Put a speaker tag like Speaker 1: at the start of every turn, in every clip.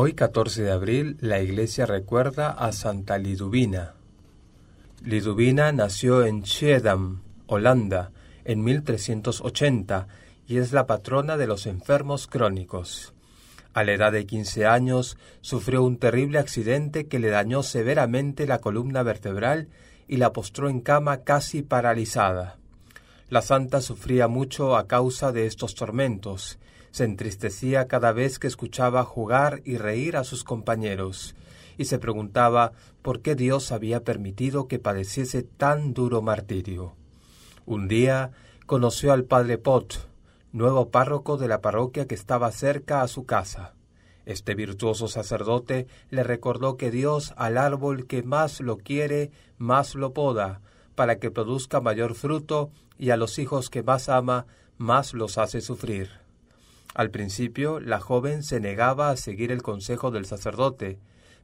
Speaker 1: Hoy 14 de abril la iglesia recuerda a Santa Liduvina. Liduvina nació en Schiedam, Holanda, en 1380 y es la patrona de los enfermos crónicos. A la edad de 15 años sufrió un terrible accidente que le dañó severamente la columna vertebral y la postró en cama casi paralizada. La santa sufría mucho a causa de estos tormentos se entristecía cada vez que escuchaba jugar y reír a sus compañeros, y se preguntaba por qué Dios había permitido que padeciese tan duro martirio. Un día conoció al padre Pot, nuevo párroco de la parroquia que estaba cerca a su casa. Este virtuoso sacerdote le recordó que Dios al árbol que más lo quiere, más lo poda, para que produzca mayor fruto, y a los hijos que más ama, más los hace sufrir. Al principio la joven se negaba a seguir el consejo del sacerdote,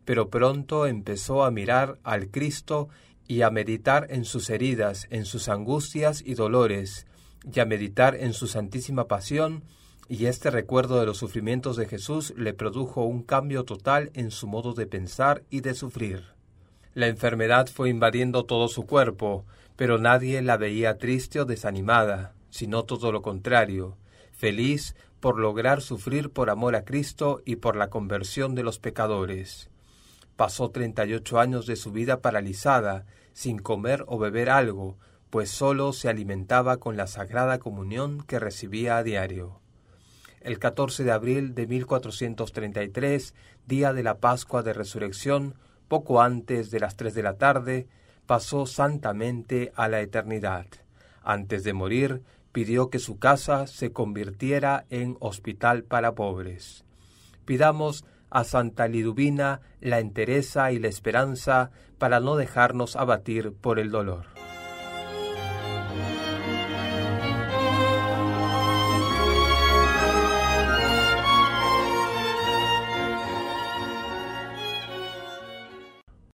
Speaker 1: pero pronto empezó a mirar al Cristo y a meditar en sus heridas, en sus angustias y dolores, y a meditar en su santísima pasión, y este recuerdo de los sufrimientos de Jesús le produjo un cambio total en su modo de pensar y de sufrir. La enfermedad fue invadiendo todo su cuerpo, pero nadie la veía triste o desanimada, sino todo lo contrario, feliz por lograr sufrir por amor a Cristo y por la conversión de los pecadores. Pasó treinta y ocho años de su vida paralizada, sin comer o beber algo, pues sólo se alimentaba con la sagrada comunión que recibía a diario. El 14 de abril de 1433, día de la Pascua de Resurrección, poco antes de las tres de la tarde, pasó santamente a la eternidad. Antes de morir, pidió que su casa se convirtiera en hospital para pobres. Pidamos a Santa Liduvina la entereza y la esperanza para no dejarnos abatir por el dolor.